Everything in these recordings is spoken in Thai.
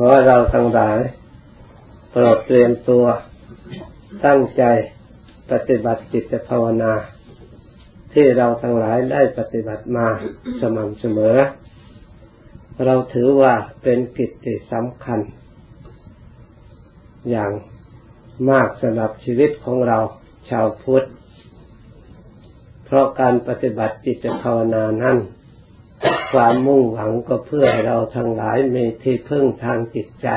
ขอเราทั้งหลายโปรดเตรียมตัวตั้งใจปฏิบัติจิตภาวนา ที่เราทั้งหลายได้ปฏิบัติมาสม่ำเสมอ เราถือว่าเป็นกิจที่สำคัญ อย่างมากสำหรับชีวิตของเราชาวพุทธ เพราะการปฏิบัติจิตภาวนานั้น ความมุ่งหวังก็เพื่อให้เราทั้งหลายมีที่พึ่งทางจิตใจ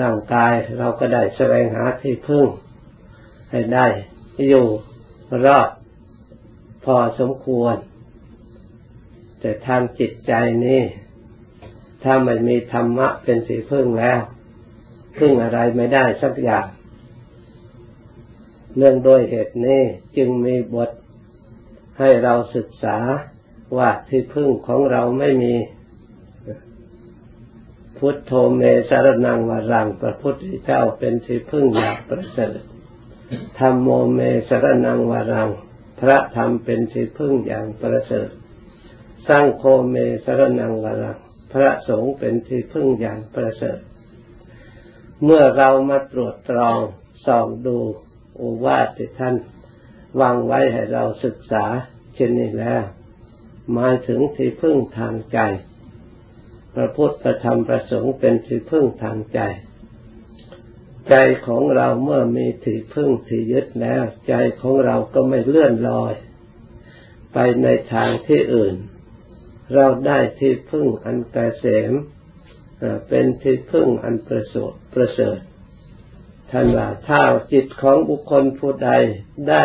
ร่างกายเราก็ได้แสวงหาที่พึ่ง ให้ได้อยู่รอดพอสมควร แต่ทางจิตใจนี่ ถ้าไม่มีธรรมะเป็นสีพึ่งแล้ว พึ่งอะไรไม่ได้สักอย่างเนื่องโดยเหตุนี้จึงมีบทให้เราศึกษา ว่าที่พึ่งของเราไม่มี พุทโธเมสารนังวารังพระพุทธเจ้าเป็นที่พึ่งอย่างประเสริฐธรรมโมเมสารนังวารัง พระธรรมเป็นที่พึ่งอย่างประเสริฐสร้างโคเมสารนังวารัง พระสงฆ์เป็นที่พึ่งอย่างประเสริฐเมื่อเรามาตรวจตรองส่องดูโอวาทที่ท่านวางไว้ให้เราศึกษาเช่นนี้แล้ว หมายถึงที่พึ่งทางใจ พระพุทธธรรมประสงค์เป็นที่พึ่งทางใจ ใจของเราเมื่อมีที่พึ่งที่ยึดแล้ว ใจของเราก็ไม่เลื่อนลอย ไปในทางที่อื่น เราได้ที่พึ่งอันกเกษมเป็นที่พึ่งอันประเสริฐประเสริฐท่านว่าถ้าจิตของบุคคลผู้ใดได้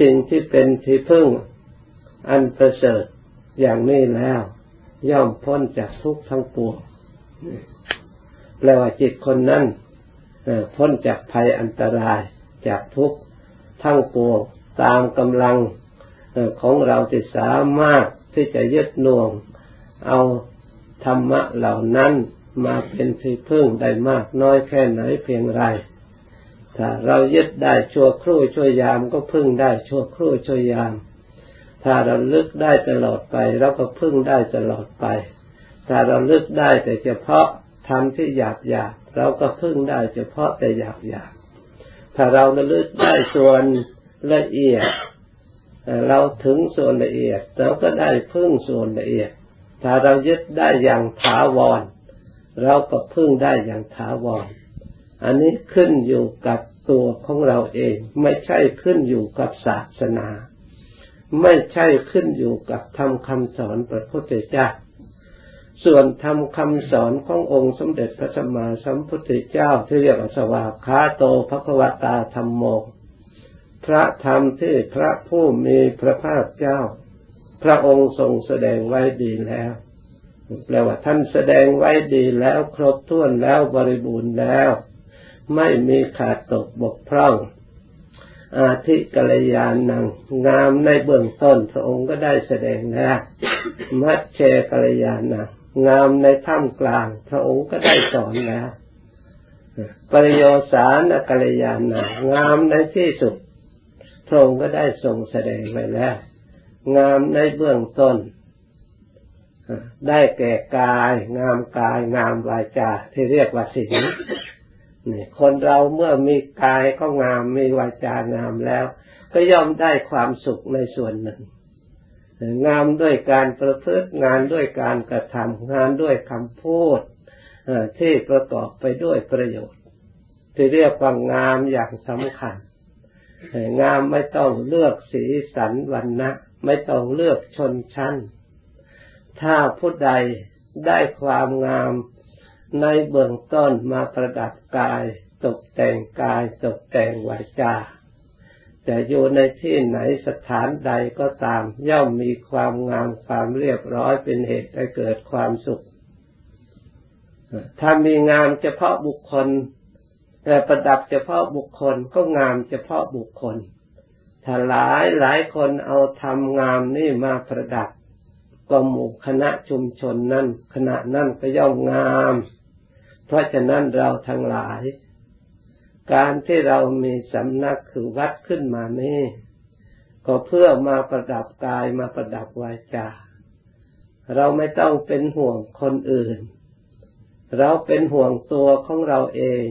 สิ่งที่เป็นที่พึ่ง อันประเสริฐอย่างนี้แล้ว ย่อมพ้นจากทุกข์ทั้งปวงแปลว่าจิตคนนั้นพ้นจากภัยอันตรายจากทุกข์ทั้งปวงตามกำลังของเราที่สามารถที่จะยึดน่วง เอาธรรมะเหล่านั้นมาเป็นที่พึ่งได้มากน้อยแค่ไหนเพียงไร ถ้าเรายึดได้ชั่วครู่ชั่วยามก็พึ่งได้ชั่วครู่ชั่วยาม ถ้าเราลึกได้ตลอดไปเราก็พึ่งได้ตลอดไป ถ้าเราลึกได้แต่เฉพาะทำที่หยาบหยาบเราก็พึ่งได้เฉพาะแต่หยาบหยาบถ้าเราระลึกได้ส่วนละเอียดเราถึงส่วนละเอียดเราก็ได้พึ่งส่วนละเอียด ถ้าเรายึดได้อย่างถาวร เราก็พึ่งได้อย่างถาวร อันนี้ขึ้นอยู่กับตัวของเราเอง ไม่ใช่ขึ้นอยู่กับศาสนา ไม่ใช่ขึ้นอยู่กับธรรมคำสอนพระพุทธเจ้า ส่วนธรรมคำสอนขององค์สมเด็จพระสัมมาสัมพุทธเจ้า ที่เรียกว่าสวากขาโตภควตาธรรมโม พระธรรมที่พระผู้มีพระภาคเจ้า พระองค์ทรงแสดงไว้ดีแล้วแปลว่าท่านแสดงไว้ดีแล้วครบถ้วนแล้วบริบูรณ์แล้ว ไม่มีขาดตกบกพร่อง อาทิกัลยาณังงามในเบื้องต้นพระองค์ก็ได้แสดงแล้วมัชเชกัลยาณังงามในท่ามกลาง พระองค์ก็ได้สอนแล้วปริโยสานกัลยาณังงามในที่สุด พระองค์ก็ได้ทรงแสดงไว้แล้ว งามในเบื้องต้นได้แก่กาย งามกาย งามวาจาที่เรียกว่าศีล นี่คนเราเมื่อมีกายก็งามมีวาจางามแล้ว ก็ย่อมได้ความสุขในส่วนหนึ่ง งามด้วยการประพฤติงานด้วยการกระทำงานด้วยคำพูดที่ประกอบไปด้วยประโยชน์ ที่เรียกว่างามอย่างสำคัญงามไม่ต้องเลือกสีสันวันนะไม่ต้องเลือกชนชั้น ถ้าผู้ใดได้ความงาม ในเบื้องต้นมาประดับกาย ตกแต่งกาย ตกแต่งวาจาแต่อยู่ในที่ไหนสถานใดก็ตาม ย่อมมีความงามความเรียบร้อยเป็นเหตุให้เกิดความสุข ถ้ามีงามเฉพาะบุคคล แต่ประดับเฉพาะบุคคลก็งามเฉพาะบุคคล ถ้าหลายหลายคนเอาทำงามนี่มาประดับ ก็หมู่คณะชุมชนนั้นคณะนั้นก็ย่อมงาม เพราะฉะนั้นเราทั้งหลาย การที่เรามีสำนักคือวัดขึ้นมานี่ก็เพื่อมาประดับกายมาประดับวาจา เราไม่ต้องเป็นห่วงคนอื่น เราเป็นห่วงตัวของเราเอง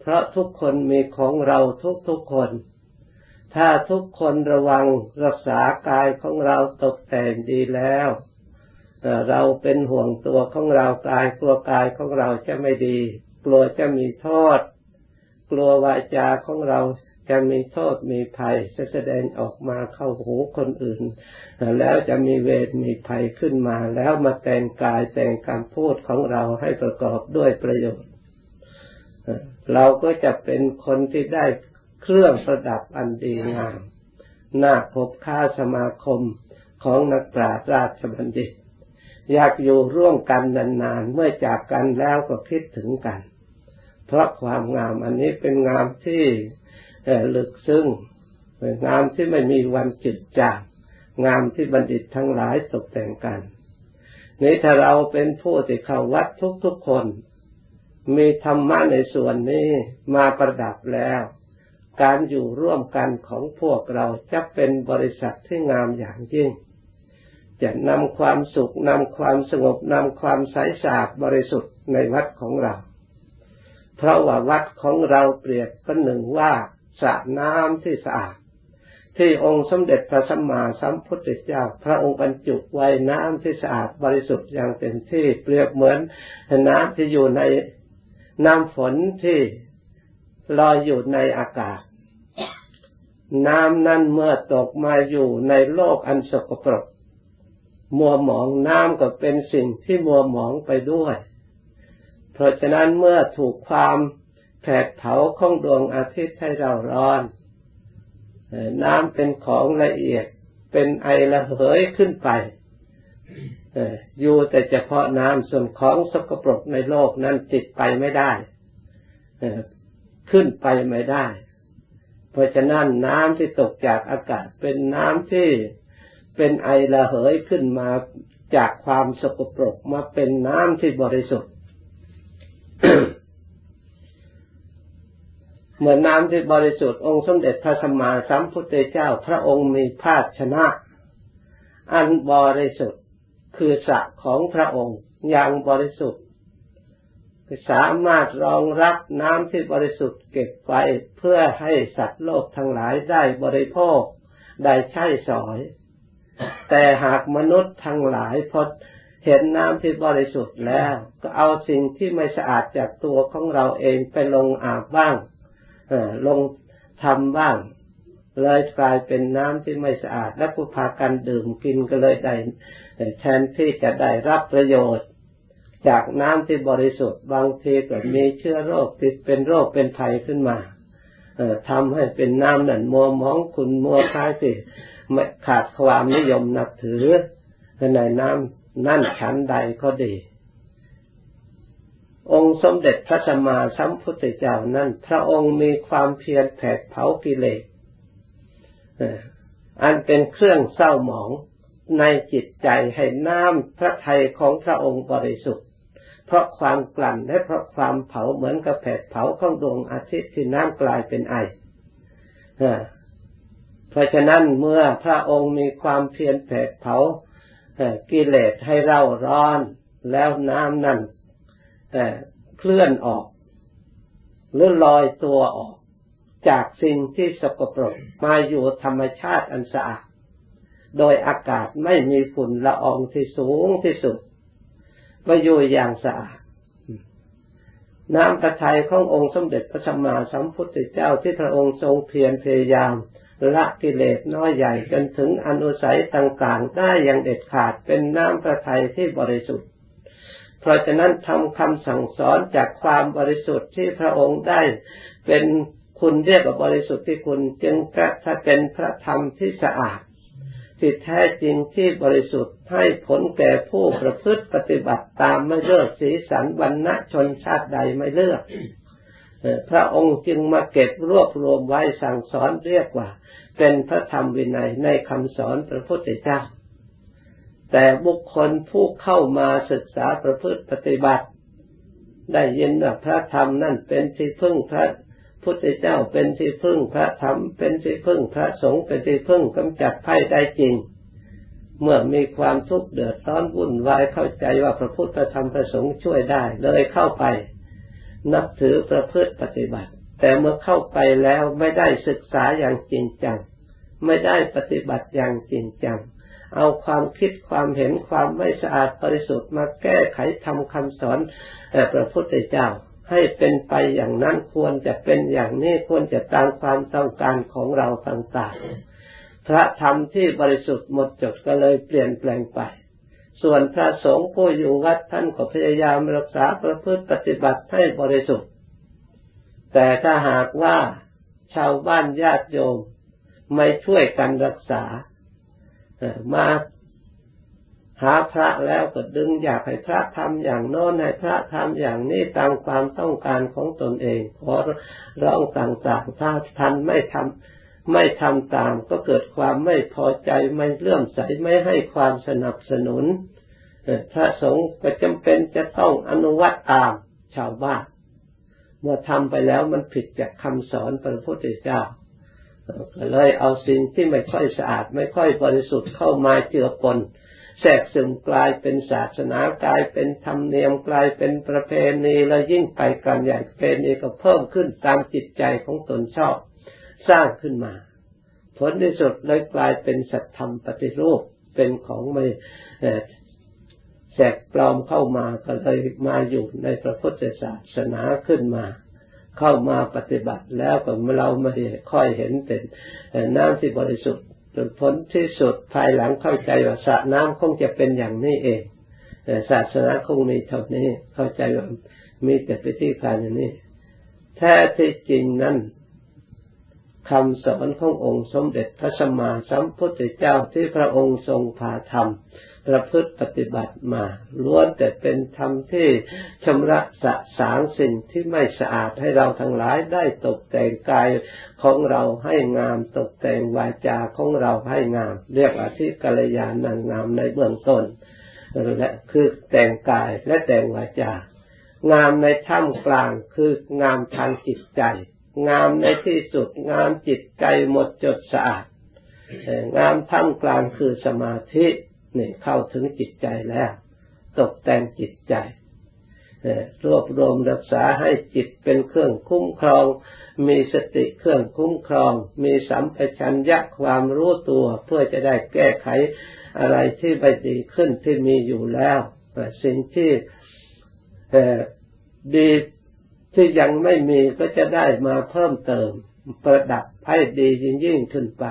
เพราะทุกคนมีของเราทุกทุกคน ถ้าทุกคนระวังรักษากายของเราตกแต่งดีแล้ว เราเป็นห่วงตัวของเรากายกลัวกายของเราจะไม่ดี กลัวจะมีโทษ กลัววาจาของเราจะมีโทษมีภัยจะแสดงออกมาเข้าหูคนอื่น แล้วจะมีเวทมีภัยขึ้นมา แล้วมาแต่งกายแต่งคำพูดของเราให้ประกอบด้วยประโยชน์ เราก็จะเป็นคนที่ได้เครื่องประดับอันดีงามน่าพบค่าสมาคมของนักปราชญ์ราชบัณฑิต อยากอยู่ร่วมกันนานๆ เมื่อจากกันแล้วก็คิดถึงกัน เพราะความงามอันนี้เป็นงามที่ลึกซึ้งงามที่ไม่มีวันจิตจางงามที่บัณฑิตทั้งหลายตกแต่งกันนี่ถ้าเราเป็นผู้ที่เข้าวัดทุกๆคน มีธรรมะในส่วนนี้มาประดับแล้ว การอยู่ร่วมกันของพวกเราจะเป็นบริษัทที่งามอย่างยิ่ง จะนำความสุขนำความสงบนำความใสสะอาดบริสุทธิ์ในวัดของเรา เพราะว่าวัดของเราเปรียบประหนึ่งว่าสระน้ำที่สะอาด ที่องค์สมเด็จพระสัมมาสัมพุทธเจ้า พระองค์บรรจุไว้น้ำที่สะอาดบริสุทธิ์อย่างเต็มที่เปรียบเหมือนน้ำที่อยู่ในน้ำฝนที่ลอยอยู่ในอากาศ น้ำนั้นเมื่อตกมาอยู่ในโลกอันสกปรก มัวหมองน้ำก็เป็นสิ่งที่มัวหมองไปด้วย เพราะฉะนั้นเมื่อถูกความแผดเผาของดวงอาทิตย์ให้เราร้อน น้ำเป็นของละเอียด เป็นไอระเหยขึ้นไปอยู่แต่เฉพาะน้ำส่วนของสกปรกในโลกนั้นติดไปไม่ได้ขึ้นไปไม่ได้ เพราะฉะนั้นน้ำที่ตกจากอากาศเป็นน้ำที่ เป็นไอระเหยขึ้นมาจากความสกปรกมาเป็นน้ำที่บริสุทธิ์เหมือนน้ำที่บริสุทธิ์องค์สมเด็จพระสัมมาสัมพุทธเจ้า พระองค์มีภาชนะ อันบริสุทธิ์คือสระของพระองค์อย่างบริสุทธิ์สามารถรองรับน้ำที่บริสุทธิ์เก็บไว้เพื่อให้สัตว์โลกทั้งหลายได้บริโภค ได้ใช้สอย แต่หากมนุษย์ทั้งหลายพอเห็นน้ำที่บริสุทธิ์แล้ว ก็เอาสิ่งที่ไม่สะอาดจากตัวของเราเองไปลงอาบบ้างลงทำบ้าง เลยกลายเป็นน้ำที่ไม่สะอาด และผู้พากันดื่มกินก็เลยได้แทนที่จะได้รับประโยชน์ จากน้ำที่บริสุทธิ์บางทีก็มีเชื้อโรคติดเป็นโรคเป็นภัยขึ้นมาทำให้เป็นน้ำนั่นมัวมองคุณมัวคล้ายสิ ขาดความนิยมนับถือในน้ำนั่นชั้นใดก็ดี องค์สมเด็จพระสัมมาสัมพุทธเจ้านั้น พระองค์มีความเพียรแผดเผากิเลสอันเป็นเครื่องเศร้าหมองในจิตใจให้น้ำพระทัยของพระองค์บริสุทธิ์ เพราะความกลั่นและเพราะความเผาเหมือนกับแผดเผาของดวงอาทิตย์ที่น้ำกลายเป็นไอ เพราะฉะนั้นเมื่อพระองค์มีความเพียรแผดเผากิเลสให้เราร้อนแล้วน้ำนั้นเคลื่อนออกหรือลอยตัวออก จากสิ่งที่สกปรกมาอยู่ธรรมชาติอันสะอาดโดยอากาศไม่มีฝุ่นละอองที่สูงที่สุดมาอยู่อย่างสะอาด น้ำพระทัยขององค์สมเด็จพระสัมมาสัมพุทธเจ้าที่พระองค์ทรงเพียรพยายาม ละกิเลสน้อยใหญ่จนถึงอนุสัยต่างๆ ได้อย่างเด็ดขาดเป็นน้ำพระทัยที่บริสุทธิ์ เพราะฉะนั้นทำคำสั่งสอนจากความบริสุทธิ์ที่พระองค์ได้เป็นคุณเรียกว่าบริสุทธิ์ที่คุณจึงถ้าเป็นพระธรรมที่สะอาดที่แท้จริงที่บริสุทธิ์ให้ผลแก่ผู้ประพฤติปฏิบัติตามไม่เลือกสีสันวรรณะชนชาติใดไม่เลือกพระองค์จึงมาเก็บรวบรวมไว้สั่งสอนเรียกว่า เป็นพระธรรมวินัยในคำสอนพระพุทธเจ้า แต่บุคคลผู้เข้ามาศึกษาประพฤติปฏิบัติ ได้ยินว่าพระธรรมนั่นเป็นที่พึ่งพระพุทธเจ้าเป็นที่พึ่งพระธรรมเป็นที่พึ่งพระสงฆ์เป็นที่พึ่งกำจัดภัยได้จริง เมื่อมีความทุกข์เดือดร้อนวุ่นวายเข้าใจว่าพระพุทธธรรมประสงค์ช่วยได้เลยเข้าไป นับถือประพฤติปฏิบัติ แต่เมื่อเข้าไปแล้วไม่ได้ศึกษาอย่างจริงจัง ไม่ได้ปฏิบัติอย่างจริงจัง เอาความคิดความเห็นความไม่สะอาดบริสุทธิ์มาแก้ไขทำคำสอนพระพุทธเจ้าให้เป็นไปอย่างนั้นควรจะเป็นอย่างนี้ควรจะตามความต้องการของเราต่างๆ พระธรรมที่บริสุทธิ์หมดจดก็เลยเปลี่ยนแปลงไป ส่วนพระสงฆ์ผู้อยู่วัดท่านก็พยายามรักษาประพฤติปฏิบัติให้บริสุทธิ์ แต่ถ้าหากว่าชาวบ้านญาติโยมไม่ช่วยกันรักษา มาหาพระแล้วก็ดึงอยากให้พระทำอย่างโน้นให้พระทำอย่างนี้ตามความต้องการของตนเองขอร้องต่างๆถ้าท่านไม่ทำไม่ทำตาม ก็เกิดความไม่พอใจไม่เลื่อมใสไม่ให้ความสนับสนุนพระสงฆ์ก็จำเป็นจะต้องอนุวัตตามชาวบ้าน เมื่อทำไปแล้วมันผิดจากคำสอนพระพุทธเจ้าก็เลยเอาสิ่งที่ไม่ค่อยสะอาด ไม่ค่อยบริสุทธิ์เข้ามาเจือปนแทรกซึมกลายเป็นศาสนากลายเป็นธรรมเนียมกลายเป็นประเพณีแล้วยิ่งไปกันใหญ่ประเพณีก็เพิ่มขึ้นตามจิตใจของตนชอบ สร้างขึ้นมา ผลที่สุดเลยกลายเป็นสัตธรรมปฏิรูปเป็นของไม่ แสกปลอมเข้ามาก็เลยมาอยู่ในพระพุทธศาสนาขึ้นมา เข้ามาปฏิบัติแล้วก็เราไม่ค่อยเห็นเป็นน้ำที่บริสุทธิ์จนผลที่สุดภายหลังเข้าใจว่าสระน้ำคงจะเป็นอย่างนี้เองแต่ศาสนาคงมีเท่านี้เข้าใจว่ามีแต่พิธีการอย่างนี้แท้ที่จริงนั้นคำสอนขององค์สมเด็จพระสัมมาสัมพุทธเจ้าที่พระองค์ทรงพาธรรม ประพฤติปฏิบัติมาล้วนแต่เป็นธรรมที่ชำระสะสางสิ่งที่ไม่สะอาดให้เราทั้งหลายได้ตกแต่งกายของเราให้งามตกแต่งวาจาของเราให้งาม เรียกว่าที่กัลยาณงามในเบื้องต้นและคือแต่งกายและแต่งวาจา งามในท่ามกลางคืองามทางจิตใจ งามในที่สุดงามจิตใจหมดจดสะอาดงามท่ามกลางคือสมาธิ นี่เข้าถึงจิตใจแล้ว ตกแต่งจิตใจรวบรวมรักษาให้จิตเป็นเครื่องคุ้มครอง มีสติเครื่องคุ้มครอง มีสัมปชัญญะความรู้ตัวเพื่อจะได้แก้ไขอะไรที่ไม่ดีขึ้นที่มีอยู่แล้วสิ่งที่ดีที่ยังไม่มีก็จะได้มาเพิ่มเติม ประดับให้ดียิ่งยิ่งขึ้นไป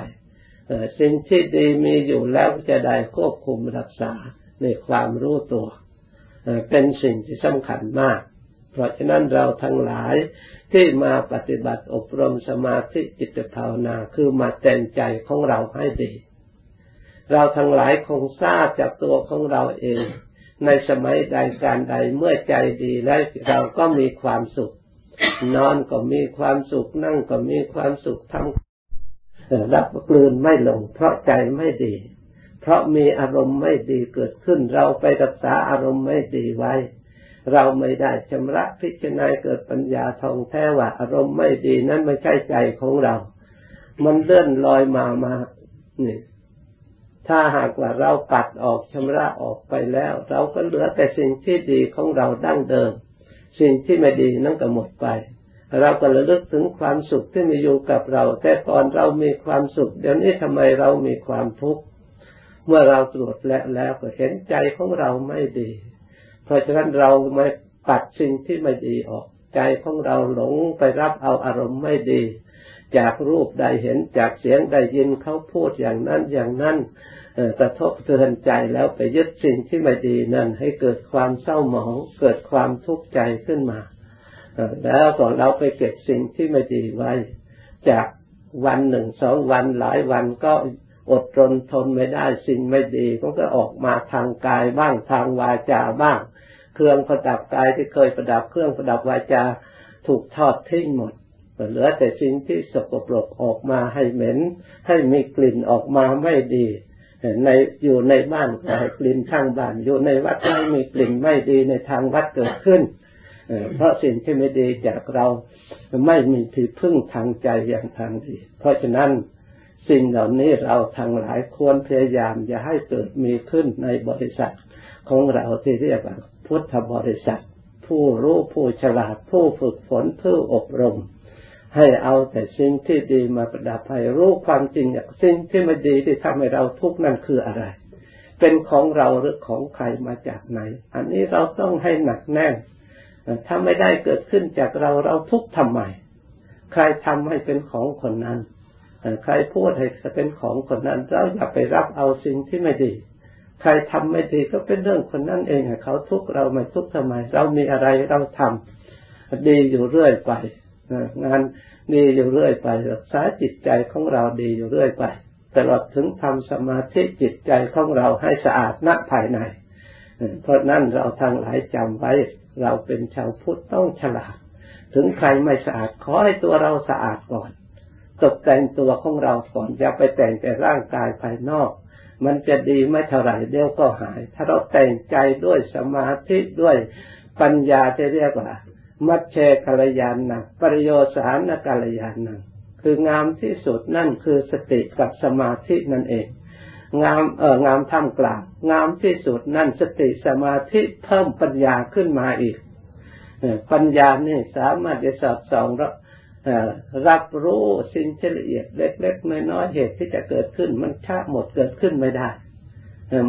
สิ่งที่ดีมีอยู่แล้วจะได้ควบคุมรักษาในความรู้ตัวเป็นสิ่งที่สำคัญมาก เพราะฉะนั้นเราทั้งหลายที่มาปฏิบัติอบรมสมาธิจิตภาวนาคือมาแต่งใจของเราให้ดี เราทั้งหลายคงทราบจากตัวของเราเอง ในสมัยใดการใดเมื่อใจดีแล้วเราก็มีความสุข นอนก็มีความสุขนั่งก็มีความสุขทำ รับกลืนไม่ลง เพราะใจไม่ดี เพราะมีอารมณ์ไม่ดีเกิดขึ้น เราไปรักษาอารมณ์ไม่ดีไว้ เราไม่ได้ชำระพิจารณาเกิดปัญญาทองแท้ว่าอารมณ์ไม่ดีนั้นไม่ใช่ใจของเรา มันเลื่อนลอยมามานี่ถ้าหากว่าเราปัดออกชำระออกไปแล้ว เราก็เหลือแต่สิ่งที่ดีของเราดั้งเดิม สิ่งที่ไม่ดีนั่นก็หมดไป เราก็ระลึกถึงความสุขที่มีอยู่กับเรา แต่ก่อนเรามีความสุข เดี๋ยวนี้ทำไมเรามีความทุกข์เมื่อเราตรวจแล้วแล้วก็เห็นใจของเราไม่ดี เพราะฉะนั้นเราไม่ปัดสิ่งที่ไม่ดีออก ใจของเราหลงไปรับเอาอารมณ์ไม่ดี จากรูปใดเห็นจากเสียงใดยินเขาพูดอย่างนั้นอย่างนั้นกระทบเตือนใจแล้วไปยึดสิ่งที่ไม่ดีนั่นให้เกิดความเศร้าหมองเกิดความทุกข์ใจขึ้นมา แล้วก็เราไปเก็บสิ่งที่ไม่ดีไว้ จากวันหนึ่งสองวันหลายวันก็อดทนทนไม่ได้สิ่งไม่ดีก็ออกมาทางกายบ้างทางวาจาบ้าง เครื่องประดับกายที่เคยประดับเครื่องประดับวาจาถูกทอดทิ้งหมดเหลือแต่สิ่งที่สกปรกออกมาให้เหม็น ให้มีกลิ่นออกมาไม่ดีในอยู่ในบ้านก็ให้กลิ่นข้างบ้านอยู่ในวัดไม่มีกลิ่นไม่ดีในทางวัดเกิดขึ้น เพราะสิ่งที่ไม่ดีจากเราไม่มีที่พึ่งทางใจอย่างทางดีเพราะฉะนั้นสิ่งเหล่านี้เราทั้งหลายควรพยายามอย่าให้เกิดมีขึ้นในบริษัทของเราที่เรียกว่าพุทธบริษัท ผู้รู้ผู้ฉลาดผู้ฝึกฝนผู้อบรม ให้เอาแต่สิ่งที่ดีมาประดับให้รู้ความจริงอย่างสิ่งที่ไม่ดีที่ทำให้เราทุกข์นั่นคืออะไร เป็นของเราหรือของใครมาจากไหน อันนี้เราต้องให้หนักแน่น ถ้าไม่ได้เกิดขึ้นจากเราเราทุกข์ทำไม ใครทำให้เป็นของคนนั้น ใครพูดให้เป็นของคนนั้น เราอย่าไปรับเอาสิ่งที่ไม่ดี ใครทำไม่ดีก็เป็นเรื่องคนนั้นเองเขาทุกเราไม่ทุกทำไม เรามีอะไรเราทำดีอยู่เรื่อยไปงานดีอยู่เรื่อยไป รักษาจิตใจของเราดีอยู่เรื่อยไป ตลอดถึงทำสมาธิจิตใจของเราให้สะอาดณภายใน เพราะนั้นเราทั้งหลายจำไว้ เราเป็นชาวพุทธต้องฉลาด ถึงใครไม่สะอาดขอให้ตัวเราสะอาดก่อน ตกแต่งตัวของเราก่อนอย่าไปแต่งแต่ร่างกายภายนอก มันจะดีไม่เท่าไหร่เดี๋ยวก็หาย ถ้าเราแต่งใจด้วยสมาธิด้วยปัญญาจะเรียกว่า มัชเชกัลยานังปริโยสานกัลยานังคืองามที่สุดนั่นคือสติกับสมาธินั่นเอง งามเอองามท่ามกลางงามที่สุดนั่นสติสมาธิเพิ่มปัญญาขึ้นมาอีกปัญญานี่สามารถจะสอบสองรับรู้สิ่งละเอียดเล็กๆน้อยๆเหตุที่จะเกิดขึ้น มันช้าหมดเกิดขึ้นไม่ได้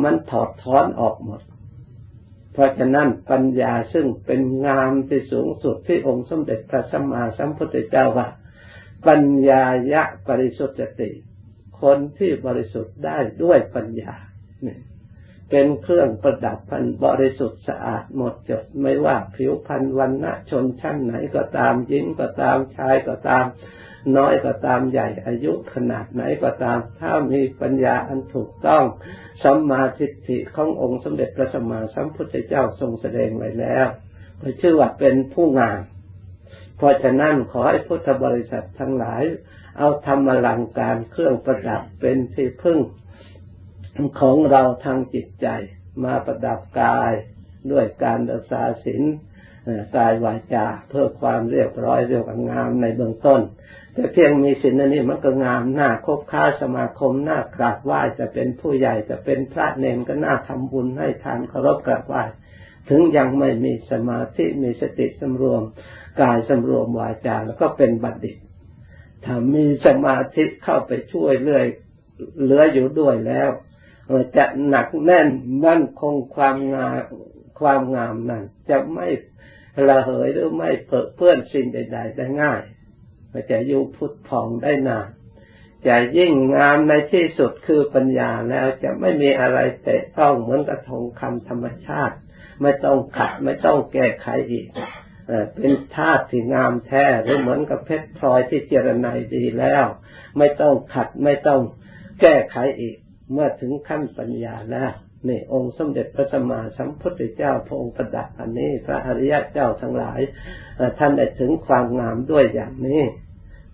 มันถอดถอนออกหมด เพราะฉะนั้นปัญญาซึ่งเป็นงามที่สูงสุดที่องค์สมเด็จพระสัมมาสัมพุทธเจ้าว่า ปัญญายะบริสุทธิติ คนที่บริสุทธิ์ได้ด้วยปัญญาเนี่ยเป็นเครื่องประดับพันบริสุทธิ์สะอาดหมดจดไม่ว่าผิวพรรณวันณะชนชั้นไหนก็ตามหญิงก็ตามชายก็ตาม น้อยก็ตามใหญ่อายุขนาดไหนก็ตาม ถ้ามีปัญญาอันถูกต้องสัมมาทิฏฐิขององค์สมเด็จพระสัมมาสัมพุทธเจ้าทรงแสดงไว้แล้วก็ชื่อว่าเป็นผู้งามเพราะฉะนั้นขอให้พุทธบริษัททั้งหลาย เอาธรรมลังการเครื่องประดับเป็นที่พึ่งของเราทางจิตใจ มาประดับกายด้วยการรักษาศีลกายวาจาเพื่อความเรียบร้อยเรียบงามในเบื้องต้น แต่เพียงมีศีลนี้มันก็งามหน้าคบค้าสมาคมหน้ากราบไหว้จะเป็นผู้ใหญ่จะเป็นพระเนนก็น่าทำบุญให้ทานเคารพกราบไหว้ถึงยังไม่มีสมาธิมีสติสำรวม กายสำรวมวาจาแล้วก็เป็นบัณฑิต ถ้ามีสมาธิเข้าไปช่วยเรื่อยเหลืออยู่ด้วยแล้วจะหนักแน่นมั่นคงความงามความงามนั้น จะไม่ระเหยหรือไม่เเพื่อนสิ่งใด ๆ ได้ง่ายจะอยู่พุทธพองได้นานจะยิ่งงามในที่สุดคือปัญญาแล้วจะไม่มีอะไรเตะต้องเหมือนกระทงคำธรรมชาติ ไม่ต้องขัดไม่ต้องแก้ไขอีก เป็นธาตุที่งามแท้หรือเหมือนกับเพชรพลอยที่เจรไนดีแล้ว ไม่ต้องขัดไม่ต้องแก้ไขอีก เมื่อถึงขั้นปัญญาแล้วนี่องค์สมเด็จพระสัมมาสัมพุทธเจ้าพระองค์ประดับอันนี้ พระอริยะเจ้าทั้งหลายท่านได้ถึงความงามด้วยอย่างนี้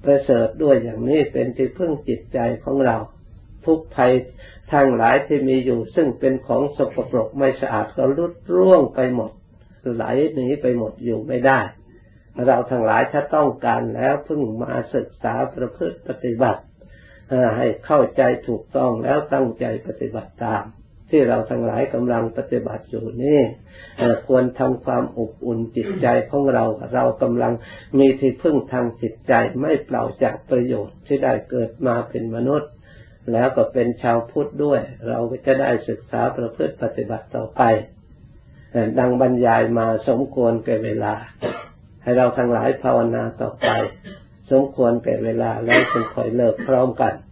ประเสริฐด้วยอย่างนี้เป็นที่พึ่งจิตใจของเรา ทุกภัยทางหลายที่มีอยู่ซึ่งเป็นของสกปรกไม่สะอาดก็ลุดร่วงไปหมด ไหลหนีไปหมดอยู่ไม่ได้ เราทั้งหลายถ้าต้องการแล้วพึ่งมาศึกษาประพฤติปฏิบัติให้เข้าใจถูกต้องแล้วตั้งใจปฏิบัติตาม ที่เราทั้งหลายกำลังปฏิบัติอยู่นี่ควรทำความอบอุ่นจิตใจของเรา เรากำลังมีที่พึ่งทางจิตใจไม่เปล่าจากประโยชน์ที่ได้เกิดมาเป็นมนุษย์ แล้วก็เป็นชาวพุทธด้วย เราก็จะได้ศึกษาประพฤติปฏิบัติต่อไป ดังบรรยายมาสมควรแก่เวลา ให้เราทั้งหลายภาวนาต่อไป สมควรแก่เวลาแล้วจึงคอยเลิกพร้อมกัน